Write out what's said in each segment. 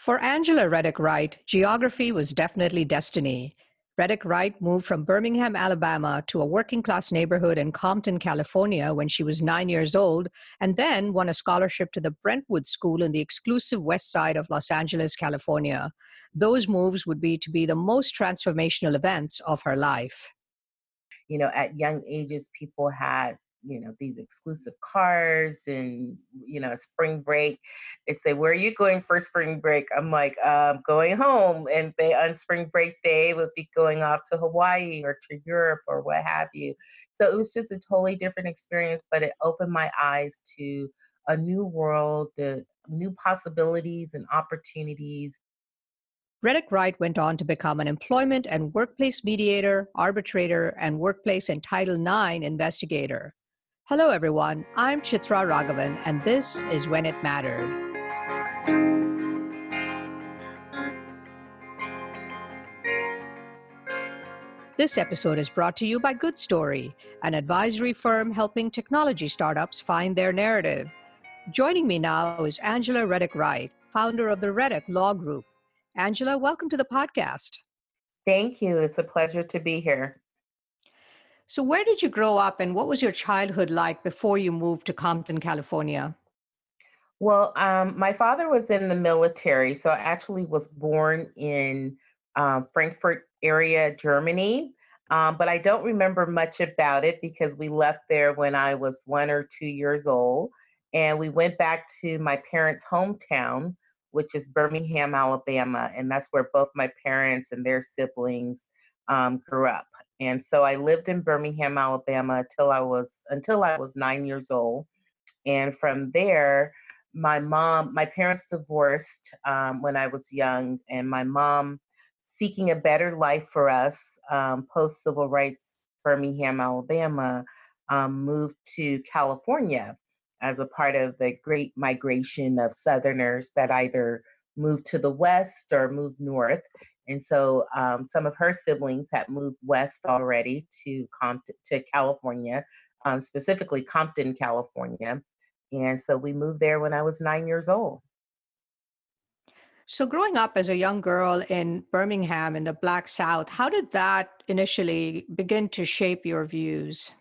For Angela Reddick Wright, geography was definitely destiny. Reddick Wright moved from Birmingham, Alabama to a working class neighborhood in Compton, California when she was nine years old, and then won a scholarship to the Brentwood School in the exclusive west side of Los Angeles, California. Those moves would be to be the most transformational events of her life. You know, at young ages, people had you know these exclusive cars and you know spring break they say where are you going for spring break? I'm like um, going home and they on spring break day would be going off to hawaii or to europe or what have you. So it was just a totally different experience but it opened my eyes to a new world the new possibilities and opportunities. Reddick Wright went on to become an employment and workplace mediator, arbitrator, and workplace and Title IX investigator. Hello, everyone. I'm Chitra Raghavan, and this is When It Mattered. This episode is brought to you by Good Story, an advisory firm helping technology startups find their narrative. Joining me now is Angela Reddick Wright, founder of the Reddick Law Group. Angela, welcome to the podcast. Thank you. It's a pleasure to be here. So, where did you grow up and what was your childhood like before you moved to Compton, California? Well, um, my father was in the military, so I actually was born in um, Frankfurt area, Germany. Um, but I don't remember much about it because we left there when I was one or two years old. And we went back to my parents' hometown, which is Birmingham, Alabama. And that's where both my parents and their siblings um, grew up. And so I lived in Birmingham, Alabama until I was until I was nine years old. And from there, my mom, my parents divorced um, when I was young, and my mom, seeking a better life for us um, post civil rights, Birmingham, Alabama, um, moved to California as a part of the great migration of Southerners that either moved to the west or moved north. And so um, some of her siblings had moved west already to Compton, to California, um, specifically Compton, California. And so we moved there when I was nine years old. So, growing up as a young girl in Birmingham in the Black South, how did that initially begin to shape your views?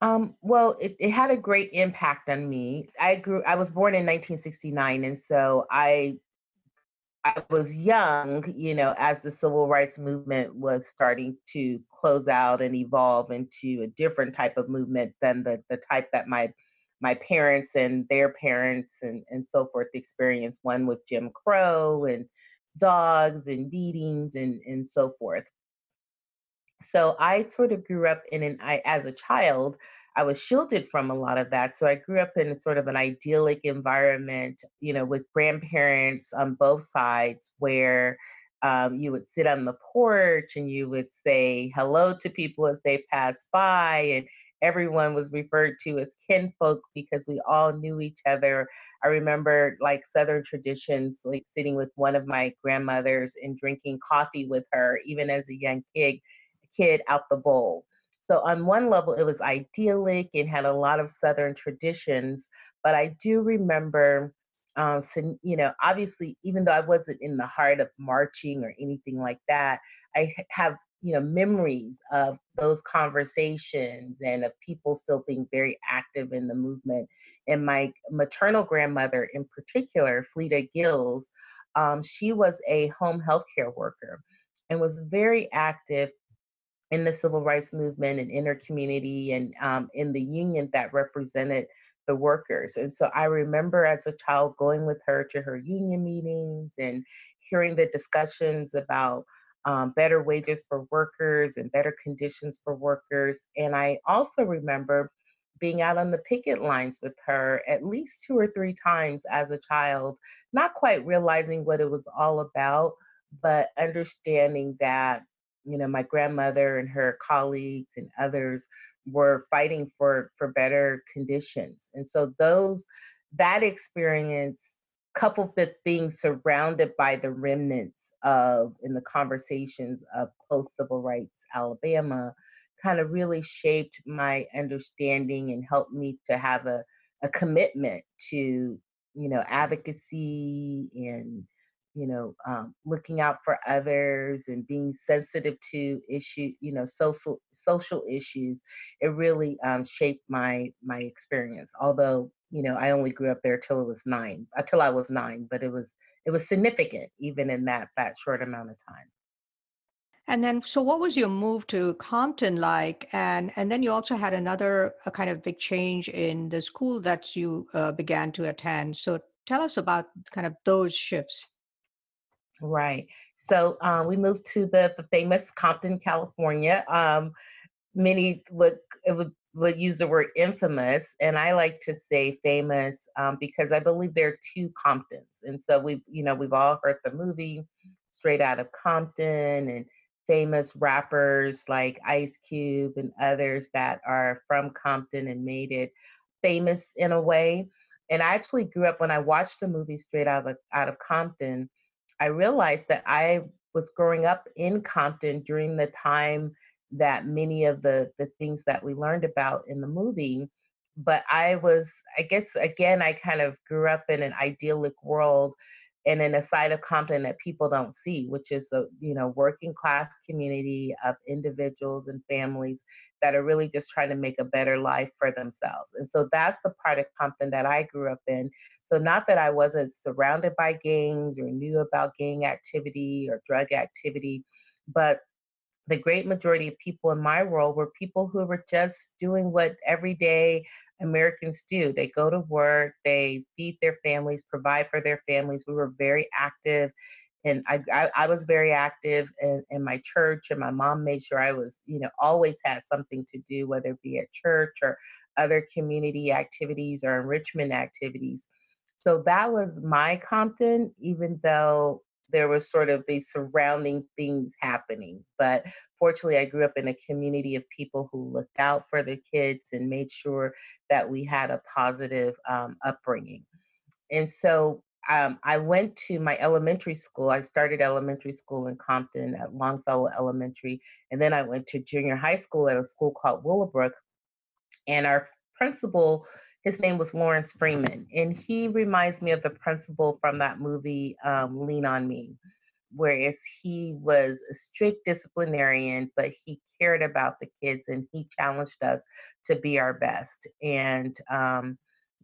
Um, well, it, it had a great impact on me. I grew, I was born in 1969, and so I I was young, you know, as the civil rights movement was starting to close out and evolve into a different type of movement than the the type that my my parents and their parents and, and so forth experienced, one with Jim Crow and dogs and beatings and, and so forth. So I sort of grew up in an I as a child, I was shielded from a lot of that. So I grew up in sort of an idyllic environment, you know, with grandparents on both sides where um, you would sit on the porch and you would say hello to people as they passed by and everyone was referred to as kinfolk because we all knew each other. I remember like Southern traditions, like sitting with one of my grandmothers and drinking coffee with her, even as a young kid, kid out the bowl. So, on one level, it was idyllic and had a lot of Southern traditions. But I do remember, um, you know, obviously, even though I wasn't in the heart of marching or anything like that, I have, you know, memories of those conversations and of people still being very active in the movement. And my maternal grandmother, in particular, Fleta Gills, um, she was a home health care worker and was very active in the civil rights movement and in her community and um, in the union that represented the workers. And so I remember as a child going with her to her union meetings and hearing the discussions about um, better wages for workers and better conditions for workers. And I also remember being out on the picket lines with her at least two or three times as a child, not quite realizing what it was all about, but understanding that you know my grandmother and her colleagues and others were fighting for for better conditions. And so those that experience coupled with being surrounded by the remnants of in the conversations of post civil rights alabama kind of really shaped my understanding and helped me to have a, a commitment to you know, advocacy and you know, um, looking out for others and being sensitive to issue, you know, social social issues. It really um, shaped my my experience. Although, you know, I only grew up there till it was nine, until I was nine, but it was it was significant even in that that short amount of time. And then, so what was your move to Compton like? And and then you also had another a kind of big change in the school that you uh, began to attend. So tell us about kind of those shifts. Right. So um, we moved to the, the famous Compton, California. Um, many would would would use the word infamous, and I like to say famous um, because I believe there are two Comptons, and so we you know we've all heard the movie Straight Out of Compton and famous rappers like Ice Cube and others that are from Compton and made it famous in a way. And I actually grew up when I watched the movie Straight Out of Out of Compton. I realized that I was growing up in Compton during the time that many of the the things that we learned about in the movie but i was i guess again i kind of grew up in an idyllic world and in a side of Compton that people don't see, which is a you know working class community of individuals and families that are really just trying to make a better life for themselves. And so that's the part of Compton that I grew up in. So not that I wasn't surrounded by gangs or knew about gang activity or drug activity, but the great majority of people in my world were people who were just doing what everyday Americans do. They go to work, they feed their families, provide for their families. We were very active. And I, I, I was very active in, in my church, and my mom made sure I was, you know, always had something to do, whether it be at church or other community activities or enrichment activities. So that was my Compton, even though there was sort of these surrounding things happening. But fortunately, I grew up in a community of people who looked out for the kids and made sure that we had a positive um, upbringing. And so um, I went to my elementary school. I started elementary school in Compton at Longfellow Elementary. And then I went to junior high school at a school called Willowbrook. And our principal his name was Lawrence Freeman, and he reminds me of the principal from that movie um, Lean on Me, whereas he was a strict disciplinarian, but he cared about the kids and he challenged us to be our best. And um,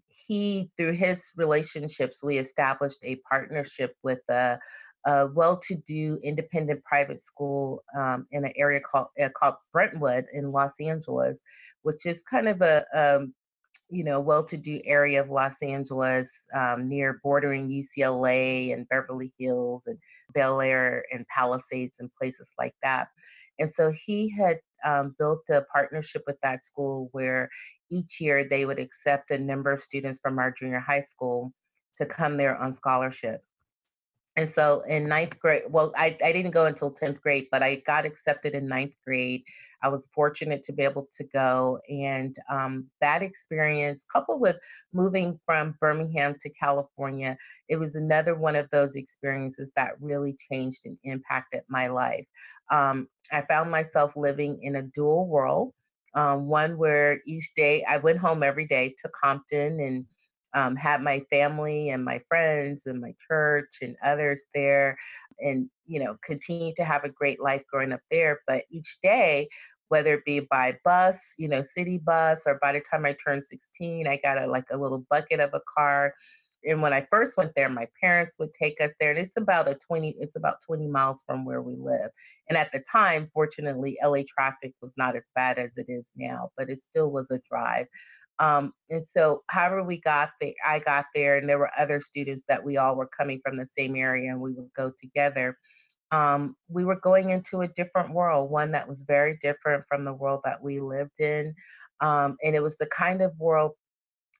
he, through his relationships, we established a partnership with a, a well-to-do independent private school um, in an area called uh, called Brentwood in Los Angeles, which is kind of a, um, you know, well-to-do area of Los Angeles, um, near bordering UCLA and Beverly Hills and Bel Air and Palisades and places like that. And so he had um, built a partnership with that school where each year they would accept a number of students from our junior high school to come there on scholarship. And so in ninth grade, well, I, I didn't go until 10th grade, but I got accepted in ninth grade. I was fortunate to be able to go. And um, that experience, coupled with moving from Birmingham to California, it was another one of those experiences that really changed and impacted my life. Um, I found myself living in a dual world, um, one where each day I went home every day to Compton and um, had my family and my friends and my church and others there and you know continue to have a great life growing up there but each day whether it be by bus you know city bus or by the time i turned 16 i got a like a little bucket of a car and when i first went there my parents would take us there and it's about a 20 it's about 20 miles from where we live and at the time fortunately la traffic was not as bad as it is now but it still was a drive um, and so, however we got there, I got there, and there were other students that we all were coming from the same area, and we would go together. Um, we were going into a different world, one that was very different from the world that we lived in. Um, and it was the kind of world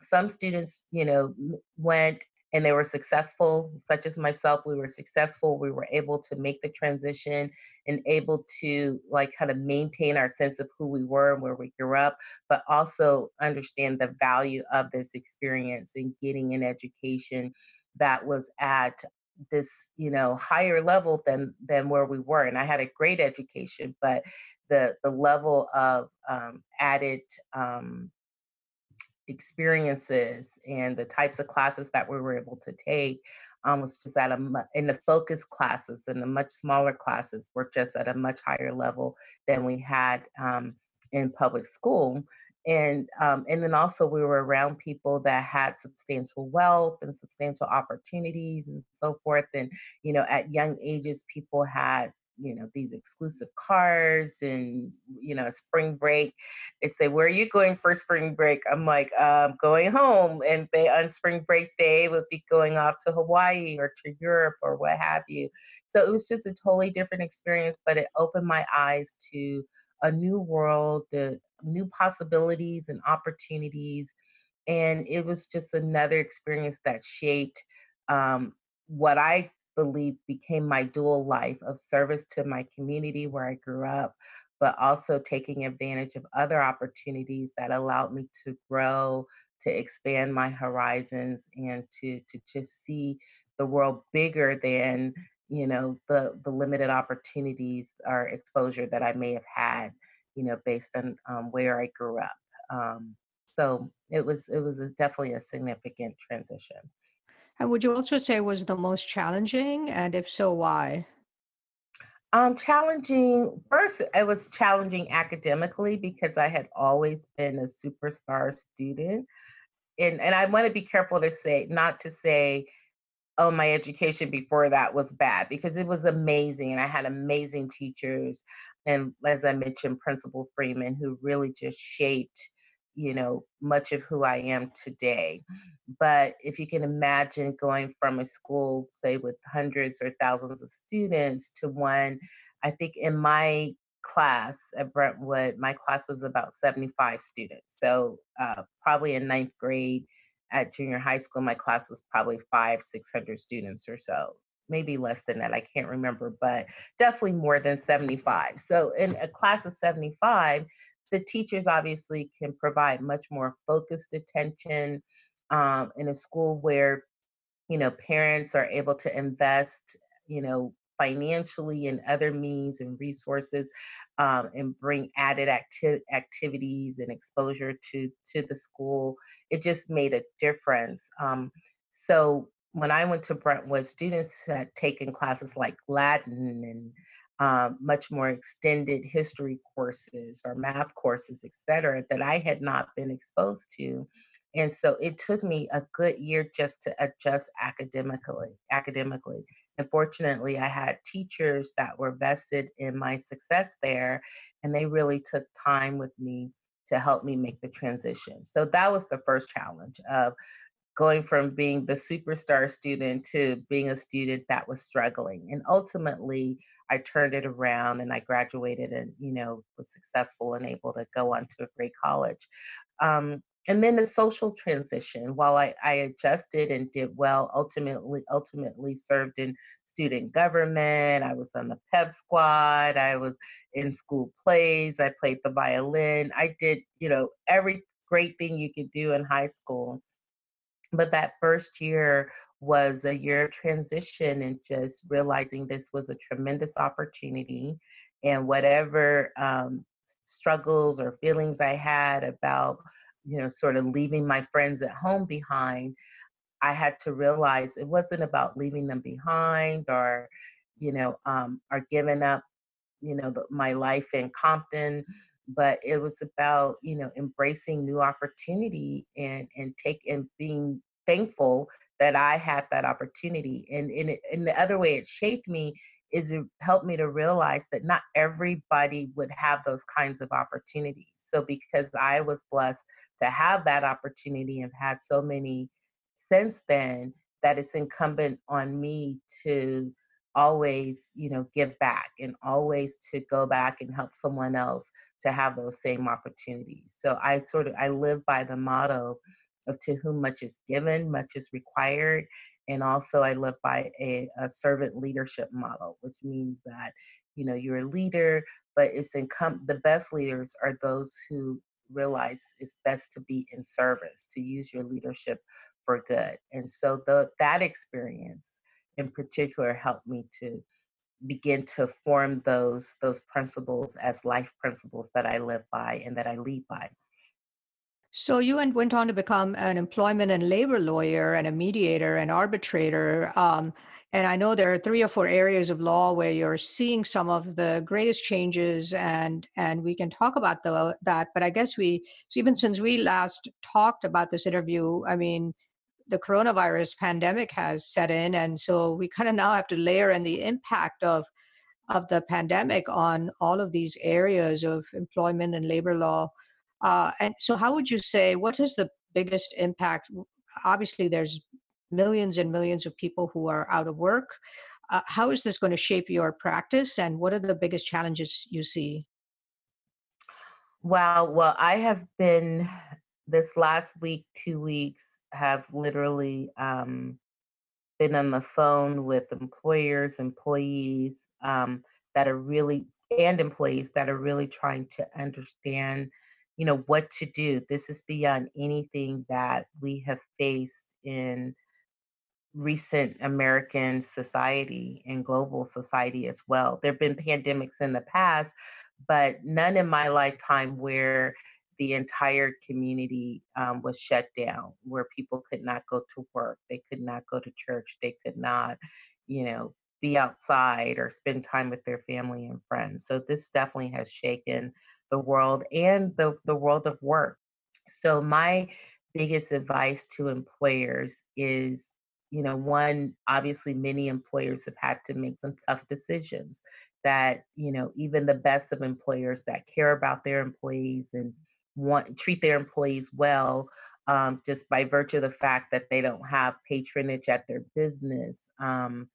some students, you know, went and they were successful, such as myself. We were successful. We were able to make the transition and able to like kind of maintain our sense of who we were and where we grew up, but also understand the value of this experience and getting an education that was at this you know higher level than than where we were and i had a great education but the the level of um, added um, experiences and the types of classes that we were able to take um, was just at a in the focus classes and the much smaller classes were just at a much higher level than we had um, in public school. And um, and then also we were around people that had substantial wealth and substantial opportunities and so forth. And you know at young ages people had you know these exclusive cars and you know spring break they say where are you going for spring break? I'm like um, going home and they on spring break day would be going off to hawaii or to europe or what have you. So it was just a totally different experience but it opened my eyes to a new world the new possibilities and opportunities and it was just another experience that shaped um, what i believe became my dual life of service to my community where I grew up, but also taking advantage of other opportunities that allowed me to grow, to expand my horizons, and to to just see the world bigger than you know the the limited opportunities or exposure that I may have had, you know, based on um, where I grew up. Um, so it was it was a, definitely a significant transition. And would you also say was the most challenging? And if so, why? Um, challenging. First, it was challenging academically because I had always been a superstar student, and and I want to be careful to say not to say, oh, my education before that was bad because it was amazing, and I had amazing teachers, and as I mentioned, Principal Freeman, who really just shaped you know, much of who I am today. But if you can imagine going from a school, say, with hundreds or thousands of students to one, I think in my class at Brentwood, my class was about 75 students. So uh, probably in ninth grade at junior high school, my class was probably five, 600 students or so. Maybe less than that, I can't remember, but definitely more than 75. So, in a class of 75, the teachers obviously can provide much more focused attention um, in a school where you know parents are able to invest you know financially and other means and resources um, and bring added acti- activities and exposure to to the school it just made a difference. Um, so when i went to brentwood students had taken classes like latin and um, much more extended history courses or math courses, et cetera, that I had not been exposed to. And so it took me a good year just to adjust academically. Academically, and fortunately, I had teachers that were vested in my success there, and they really took time with me to help me make the transition. So that was the first challenge of going from being the superstar student to being a student that was struggling. And ultimately, I turned it around and I graduated and, you know, was successful and able to go on to a great college. Um, and then the social transition, while I, I adjusted and did well, ultimately, ultimately served in student government. I was on the pep squad. I was in school plays. I played the violin. I did, you know, every great thing you could do in high school. But that first year was a year of transition and just realizing this was a tremendous opportunity and whatever um, struggles or feelings I had about, you know, sort of leaving my friends at home behind, I had to realize it wasn't about leaving them behind or, you know, um, or giving up, you know, the, my life in Compton, but it was about, you know, embracing new opportunity and and take and being thankful that I had that opportunity. And in and the other way it shaped me is it helped me to realize that not everybody would have those kinds of opportunities. So because I was blessed to have that opportunity and had so many since then, that it's incumbent on me to always, you know, give back and always to go back and help someone else to have those same opportunities. So I sort of I live by the motto of to whom much is given, much is required. And also, I live by a, a servant leadership model, which means that you know you're a leader, but it's income. The best leaders are those who realize it's best to be in service, to use your leadership for good. And so the that experience in particular helped me to begin to form those those principles as life principles that I live by and that I lead by. So you went, on to become an employment and labor lawyer and a mediator and arbitrator. Um, and I know there are three or four areas of law where you're seeing some of the greatest changes, and and we can talk about the, that. But I guess we even since we last talked about this interview, I mean, the coronavirus pandemic has set in, and so we kind of now have to layer in the impact of of the pandemic on all of these areas of employment and labor law. Uh, and so, how would you say what is the biggest impact? Obviously, there's millions and millions of people who are out of work. Uh, how is this going to shape your practice, and what are the biggest challenges you see? Wow. Well, I have been this last week, two weeks, have literally um, been on the phone with employers, employees um, that are really, and employees that are really trying to understand, you know, what to do. This is beyond anything that we have faced in recent American society and global society as well. There have been pandemics in the past, but none in my lifetime where the entire community um, was shut down, where people could not go to work, they could not go to church, they could not, you know, be outside or spend time with their family and friends. So this definitely has shaken the world and the, the world of work. So my biggest advice to employers is you know, one, obviously many employers have had to make some tough decisions that, you know, even the best of employers that care about their employees and want treat their employees well, um, just by virtue of the fact that they don't have patronage at their business. Um,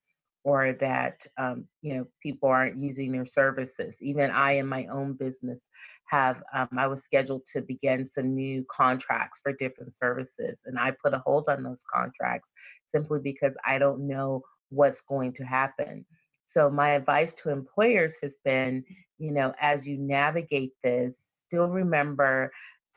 or that um, you know people aren't using their services. Even I, in my own business, have um, I was scheduled to begin some new contracts for different services, and I put a hold on those contracts simply because I don't know what's going to happen. So my advice to employers has been, you know, as you navigate this, still remember,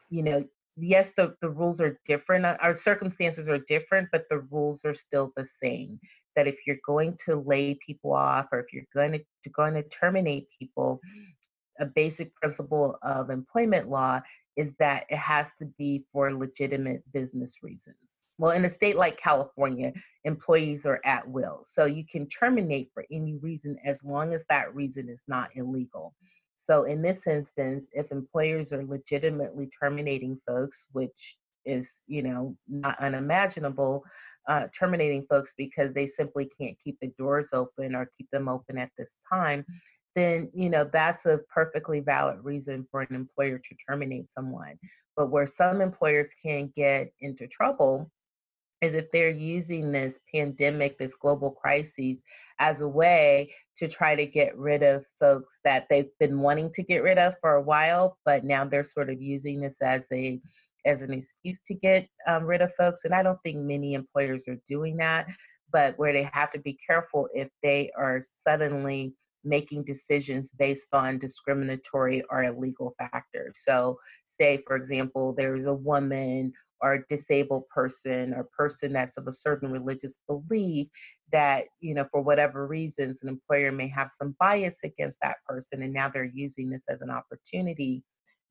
you know, yes, the, the rules are different, uh, our circumstances are different, but the rules are still the same that if you're going to lay people off or if you're going to, going to terminate people, mm. a basic principle of employment law is that it has to be for legitimate business reasons. Well, in a state like California, employees are at will. So you can terminate for any reason as long as that reason is not illegal. So in this instance, if employers are legitimately terminating folks, which is, you know, not unimaginable, uh, terminating folks because they simply can't keep the doors open or keep them open at this time, then you know that's a perfectly valid reason for an employer to terminate someone. But where some employers can get into trouble is if they're using this pandemic, this global crisis, as a way to try to get rid of folks that they've been wanting to get rid of for a while, but now they're sort of using this as a as an excuse to get um, rid of folks. And I don't think many employers are doing that, but where they have to be careful if they are suddenly making decisions based on discriminatory or illegal factors. So, say, for example, there's a woman or a disabled person or person that's of a certain religious belief that you know for whatever reasons an employer may have some bias against that person and now they're using this as an opportunity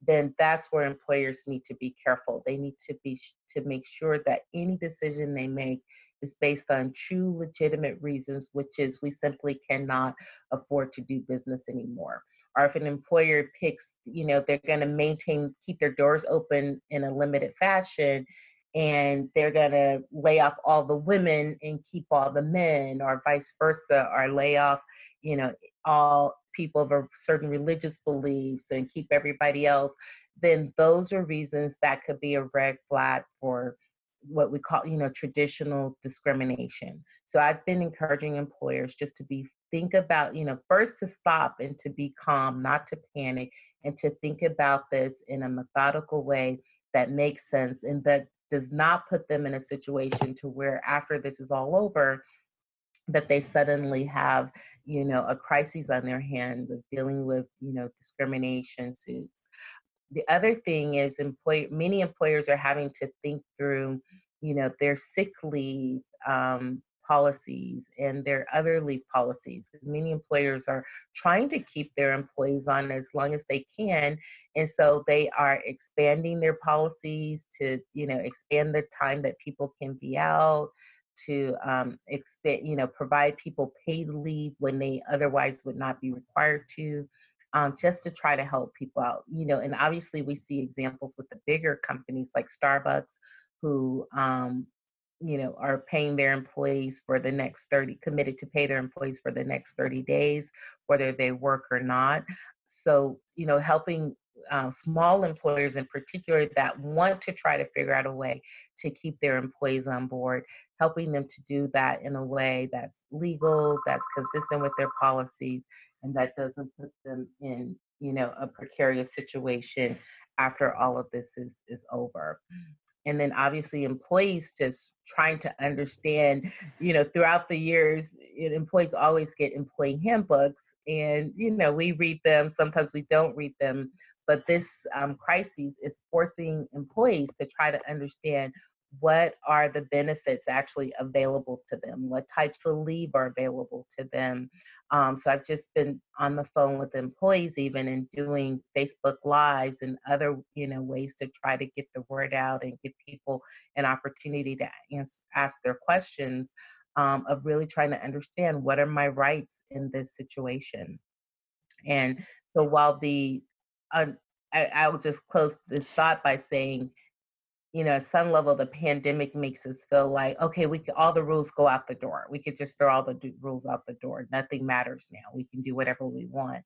then that's where employers need to be careful. They need to be to make sure that any decision they make is based on true legitimate reasons, which is we simply cannot afford to do business anymore. Or if an employer picks, you know, they're going to maintain, keep their doors open in a limited fashion, and they're going to lay off all the women and keep all the men, or vice versa, or lay off, you know, all people of a certain religious beliefs and keep everybody else, then those are reasons that could be a red flag for what we call, you know, traditional discrimination. So I've been encouraging employers just to be think about, you know, first to stop and to be calm, not to panic, and to think about this in a methodical way that makes sense and that does not put them in a situation to where after this is all over that they suddenly have you know a crisis on their hands of dealing with you know discrimination suits. The other thing is employ many employers are having to think through you know their sick leave um, policies and their other leave policies because many employers are trying to keep their employees on as long as they can and so they are expanding their policies to you know expand the time that people can be out to um, expand you know provide people paid leave when they otherwise would not be required to um, just to try to help people out you know and obviously we see examples with the bigger companies like starbucks who um, you know are paying their employees for the next 30 committed to pay their employees for the next 30 days whether they work or not. So you know helping uh, small employers in particular that want to try to figure out a way to keep their employees on board helping them to do that in a way that's legal that's consistent with their policies and that doesn't put them in you know a precarious situation after all of this is is over. And then obviously employees just trying to understand you know throughout the years employees always get employee handbooks and you know we read them sometimes we don't read them but this um, crisis is forcing employees to try to understand what are the benefits actually available to them? What types of leave are available to them? Um, so i've just been on the phone with employees even and doing facebook lives and other you know ways to try to get the word out and give people an opportunity to ask, ask their questions um, of really trying to understand what are my rights in this situation. And so while the uh, I, I will just close this thought by saying you know, at some level, the pandemic makes us feel like, okay, we could, all the rules go out the door. We could just throw all the do- rules out the door. Nothing matters now. We can do whatever we want.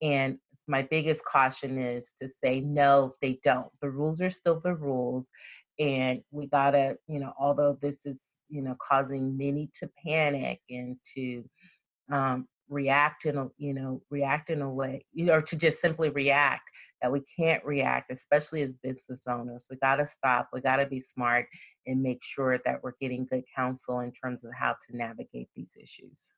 And my biggest caution is to say, no, they don't. The rules are still the rules. And we gotta, you know, although this is, you know, causing many to panic and to um, react in a, you know, react in a way, you know, or to just simply react that we can't react, especially as business owners. We got to stop. We got to be smart and make sure that we're getting good counsel in terms of how to navigate these issues.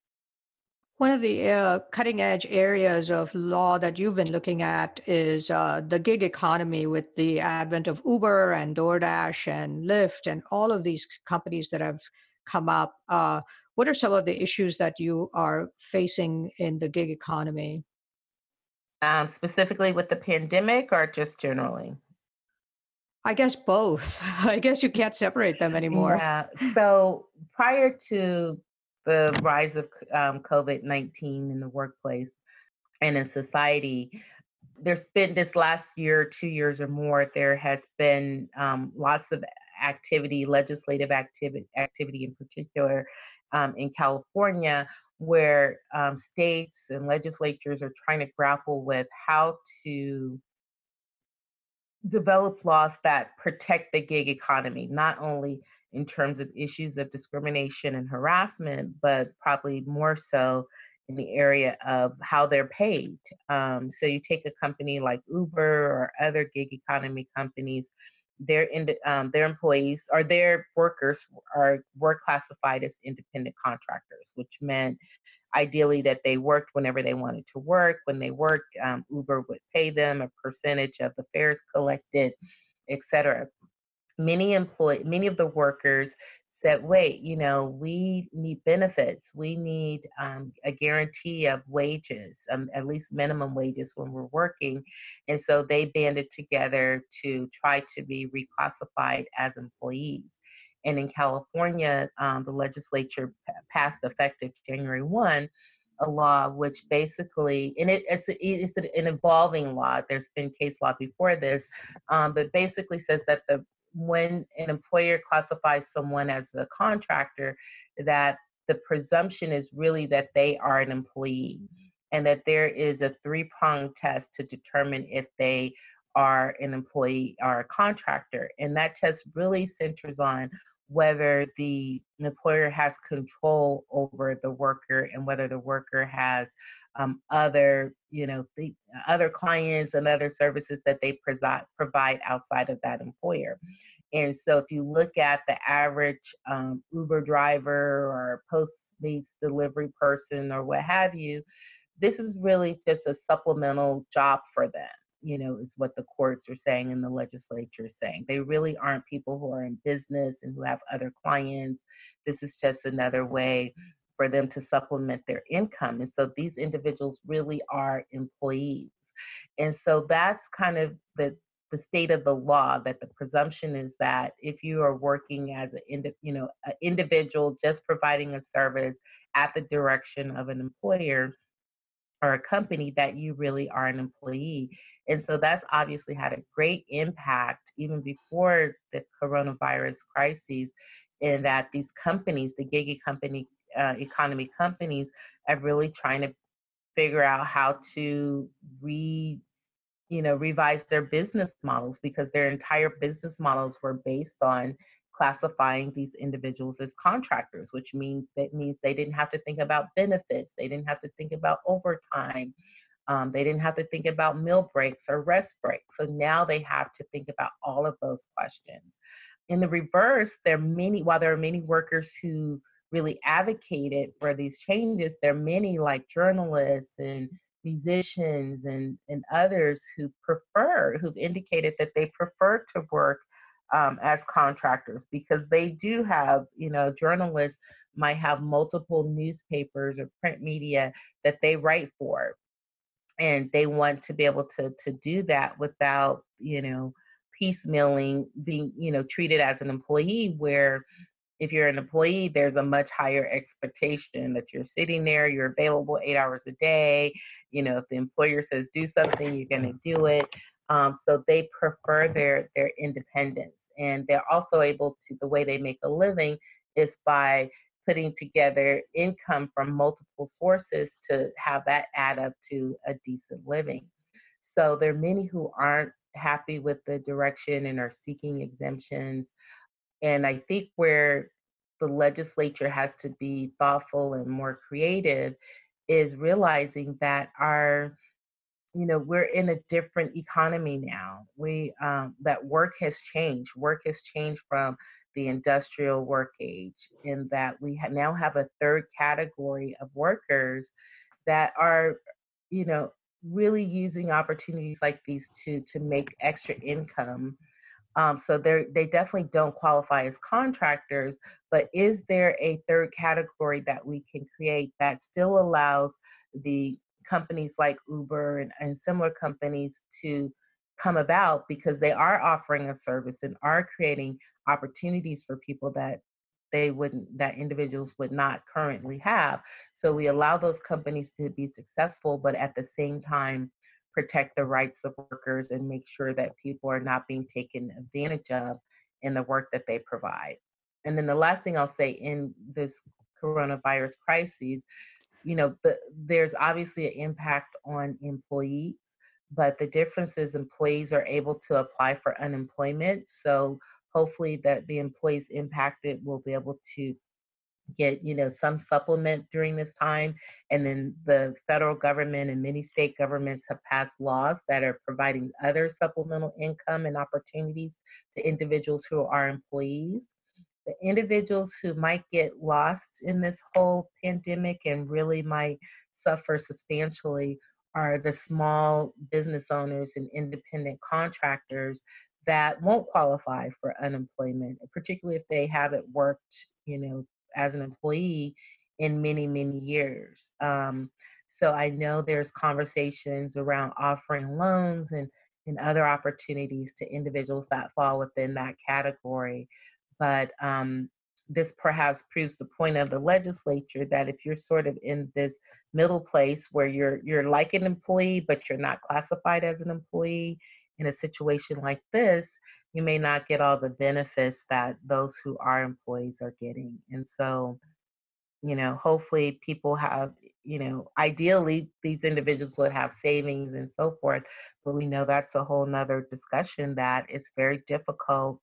One of the uh, cutting edge areas of law that you've been looking at is uh, the gig economy with the advent of Uber and DoorDash and Lyft and all of these companies that have come up. Uh, what are some of the issues that you are facing in the gig economy? Um, specifically with the pandemic or just generally? I guess both. I guess you can't separate them anymore. Yeah. So prior to the rise of um, COVID 19 in the workplace and in society, there's been this last year, two years or more, there has been um, lots of activity, legislative activity, activity in particular um, in California, where um, states and legislatures are trying to grapple with how to develop laws that protect the gig economy, not only in terms of issues of discrimination and harassment, but probably more so in the area of how they're paid. Um, so you take a company like Uber or other gig economy companies their in, um, their employees or their workers are were classified as independent contractors, which meant ideally that they worked whenever they wanted to work. When they worked, um, Uber would pay them a percentage of the fares collected, etc. Many employ many of the workers said, wait, you know, we need benefits. We need um, a guarantee of wages, um, at least minimum wages when we're working. And so they banded together to try to be reclassified as employees. And in California, um, the legislature passed effective January 1 a law which basically and it, it's it's an evolving law there's been case law before this um, but basically says that the when an employer classifies someone as a contractor, that the presumption is really that they are an employee and that there is a three pronged test to determine if they are an employee or a contractor. And that test really centers on whether the employer has control over the worker and whether the worker has um, other you know the other clients and other services that they provide provide outside of that employer. And so if you look at the average um, uber driver or postmates delivery person or what have you this is really just a supplemental job for them you know, is what the courts are saying and the legislature is saying. They really aren't people who are in business and who have other clients. This is just another way for them to supplement their income. And so these individuals really are employees. And so that's kind of the the state of the law that the presumption is that if you are working as an indi- you know an individual just providing a service at the direction of an employer or a company that you really are an employee and so that's obviously had a great impact even before the coronavirus crises in that these companies the gig economy uh, economy companies are really trying to figure out how to re you know revise their business models because their entire business models were based on classifying these individuals as contractors which means that means they didn't have to think about benefits they didn't have to think about overtime um, they didn't have to think about meal breaks or rest breaks. So now they have to think about all of those questions. In the reverse there are many while there are many workers who really advocated for these changes there are many like journalists and musicians and, and others who prefer, who've indicated that they prefer to work um, as contractors because they do have, you know, journalists might have multiple newspapers or print media that they write for. And they want to be able to to do that without, you know, piecemealing being, you know, treated as an employee where if you're an employee, there's a much higher expectation that you're sitting there, you're available eight hours a day. You know, if the employer says do something, you're going to do it. Um, so they prefer their their independence, and they're also able to. The way they make a living is by putting together income from multiple sources to have that add up to a decent living. So there are many who aren't happy with the direction and are seeking exemptions. And I think where the legislature has to be thoughtful and more creative is realizing that our you know we're in a different economy now we um, that work has changed work has changed from the industrial work age in that we ha- now have a third category of workers that are you know really using opportunities like these to to make extra income um, so they they definitely don't qualify as contractors. But is there a third category that we can create that still allows the companies like Uber and, and similar companies to come about because they are offering a service and are creating opportunities for people that they wouldn't that individuals would not currently have so we allow those companies to be successful but at the same time protect the rights of workers and make sure that people are not being taken advantage of in the work that they provide. And then the last thing I'll say in this coronavirus crisis, you know, the, there's obviously an impact on employees, but the difference is employees are able to apply for unemployment. So hopefully that the employees impacted will be able to get you know some supplement during this time and then the federal government and many state governments have passed laws that are providing other supplemental income and opportunities to individuals who are employees the individuals who might get lost in this whole pandemic and really might suffer substantially are the small business owners and independent contractors that won't qualify for unemployment particularly if they haven't worked you know as an employee in many, many years. Um, so I know there's conversations around offering loans and, and other opportunities to individuals that fall within that category. But um, this perhaps proves the point of the legislature that if you're sort of in this middle place where you're you're like an employee but you're not classified as an employee in a situation like this you may not get all the benefits that those who are employees are getting. And so, you know, hopefully people have, you know, ideally these individuals would have savings and so forth, but we know that's a whole nother discussion that it's very difficult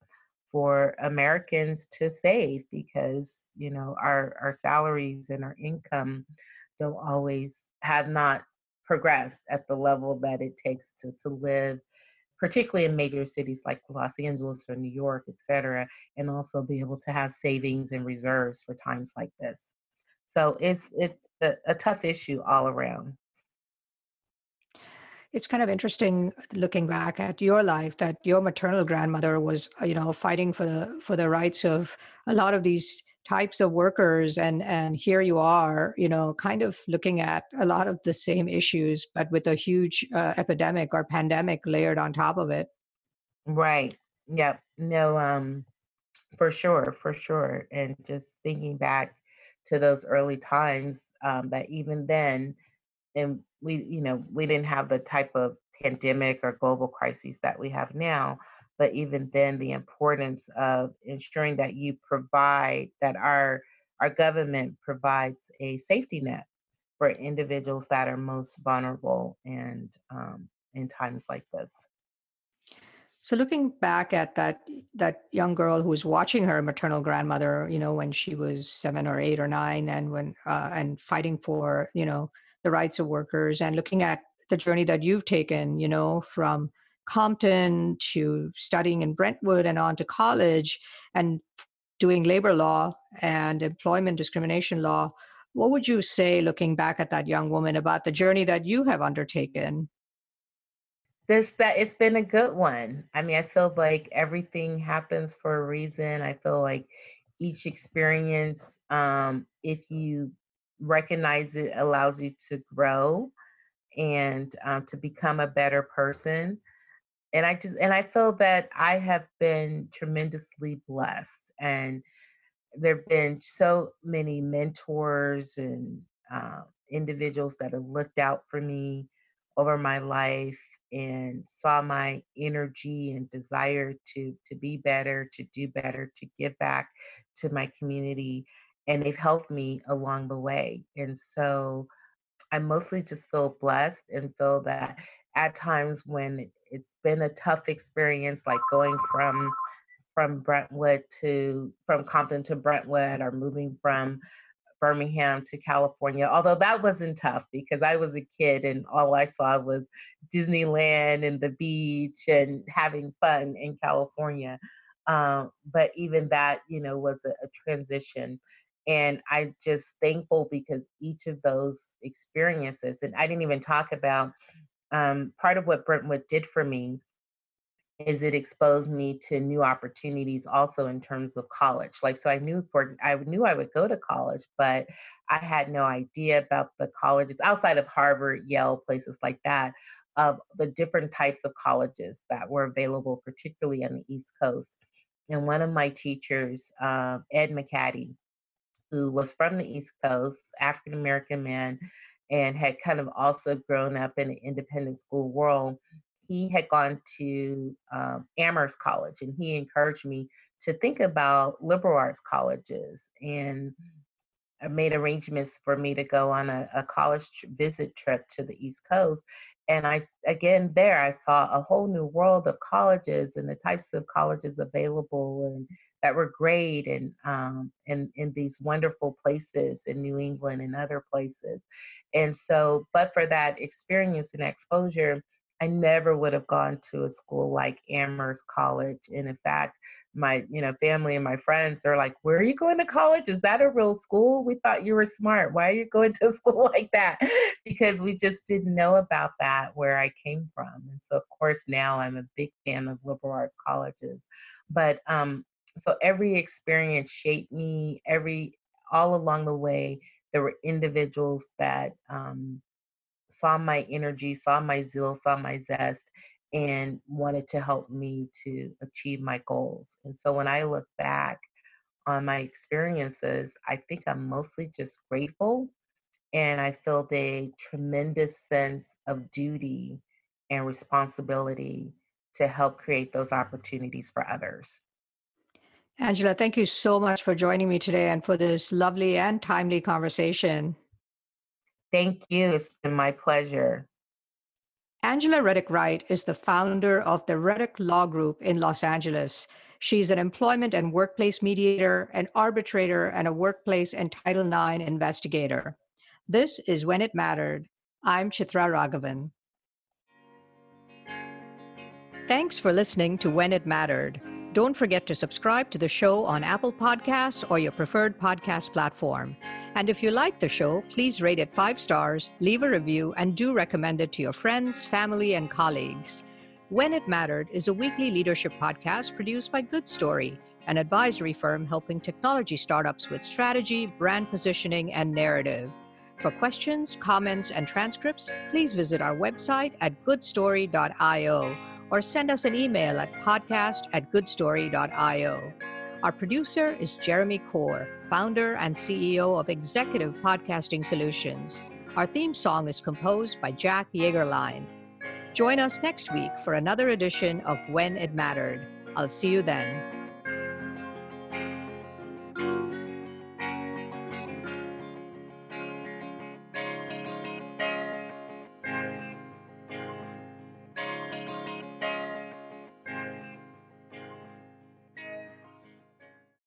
for Americans to save because, you know, our, our salaries and our income don't always have not progressed at the level that it takes to, to live particularly in major cities like Los Angeles or New York, et cetera, and also be able to have savings and reserves for times like this. So it's it's a, a tough issue all around. It's kind of interesting looking back at your life that your maternal grandmother was, uh, you know, fighting for the for the rights of a lot of these types of workers. And and here you are you know kind of looking at a lot of the same issues but with a huge uh, epidemic or pandemic layered on top of it. Right. Yep. No um for sure for sure. And just thinking back to those early times um, that even then and we you know we didn't have the type of pandemic or global crises that we have now but even then the importance of ensuring that you provide that our our government provides a safety net for individuals that are most vulnerable and um, in times like this. So looking back at that that young girl who was watching her maternal grandmother, you know, when she was seven or eight or nine, and when uh, and fighting for you know the rights of workers, and looking at the journey that you've taken, you know, from Compton to studying in Brentwood and on to college and doing labor law and employment discrimination law. What would you say, looking back at that young woman, about the journey that you have undertaken? this that it's been a good one. I mean, I feel like everything happens for a reason. I feel like each experience, um, if you recognize it, allows you to grow and um, to become a better person. And I just and I feel that I have been tremendously blessed, and there've been so many mentors and uh, individuals that have looked out for me over my life and saw my energy and desire to to be better to do better to give back to my community and they've helped me along the way and so i mostly just feel blessed and feel that at times when it's been a tough experience like going from from brentwood to from compton to brentwood or moving from Birmingham to California, although that wasn't tough because I was a kid and all I saw was Disneyland and the beach and having fun in California. Um, but even that, you know, was a, a transition. And I'm just thankful because each of those experiences, and I didn't even talk about um, part of what Brentwood did for me is it exposed me to new opportunities also in terms of college like so i knew for i knew i would go to college but i had no idea about the colleges outside of harvard yale places like that of the different types of colleges that were available particularly on the east coast and one of my teachers uh, ed mccaddy who was from the east coast african american man and had kind of also grown up in an independent school world he had gone to um, Amherst College, and he encouraged me to think about liberal arts colleges and made arrangements for me to go on a, a college tr- visit trip to the East Coast. And I, again, there I saw a whole new world of colleges and the types of colleges available and that were great and um, in, in these wonderful places in New England and other places. And so, but for that experience and exposure, I never would have gone to a school like Amherst College. And in fact, my you know family and my friends they're like, "Where are you going to college? Is that a real school? We thought you were smart. Why are you going to a school like that?" because we just didn't know about that where I came from. And so of course now I'm a big fan of liberal arts colleges. But um so every experience shaped me. Every all along the way, there were individuals that um, saw my energy, saw my zeal, saw my zest, and wanted to help me to achieve my goals. And so when I look back on my experiences, I think I'm mostly just grateful. And I felt a tremendous sense of duty and responsibility to help create those opportunities for others. Angela, thank you so much for joining me today and for this lovely and timely conversation. Thank you. It's been my pleasure. Angela Reddock Wright is the founder of the Reddock Law Group in Los Angeles. She's an employment and workplace mediator, an arbitrator, and a workplace and Title IX investigator. This is When It Mattered. I'm Chitra Ragavan. Thanks for listening to When It Mattered. Don't forget to subscribe to the show on Apple Podcasts or your preferred podcast platform. And if you like the show, please rate it five stars, leave a review, and do recommend it to your friends, family, and colleagues. When It Mattered is a weekly leadership podcast produced by Good Story, an advisory firm helping technology startups with strategy, brand positioning, and narrative. For questions, comments, and transcripts, please visit our website at goodstory.io or send us an email at podcast at goodstory.io. Our producer is Jeremy Corr, founder and CEO of Executive Podcasting Solutions. Our theme song is composed by Jack Yeagerline. Join us next week for another edition of When It Mattered. I'll see you then.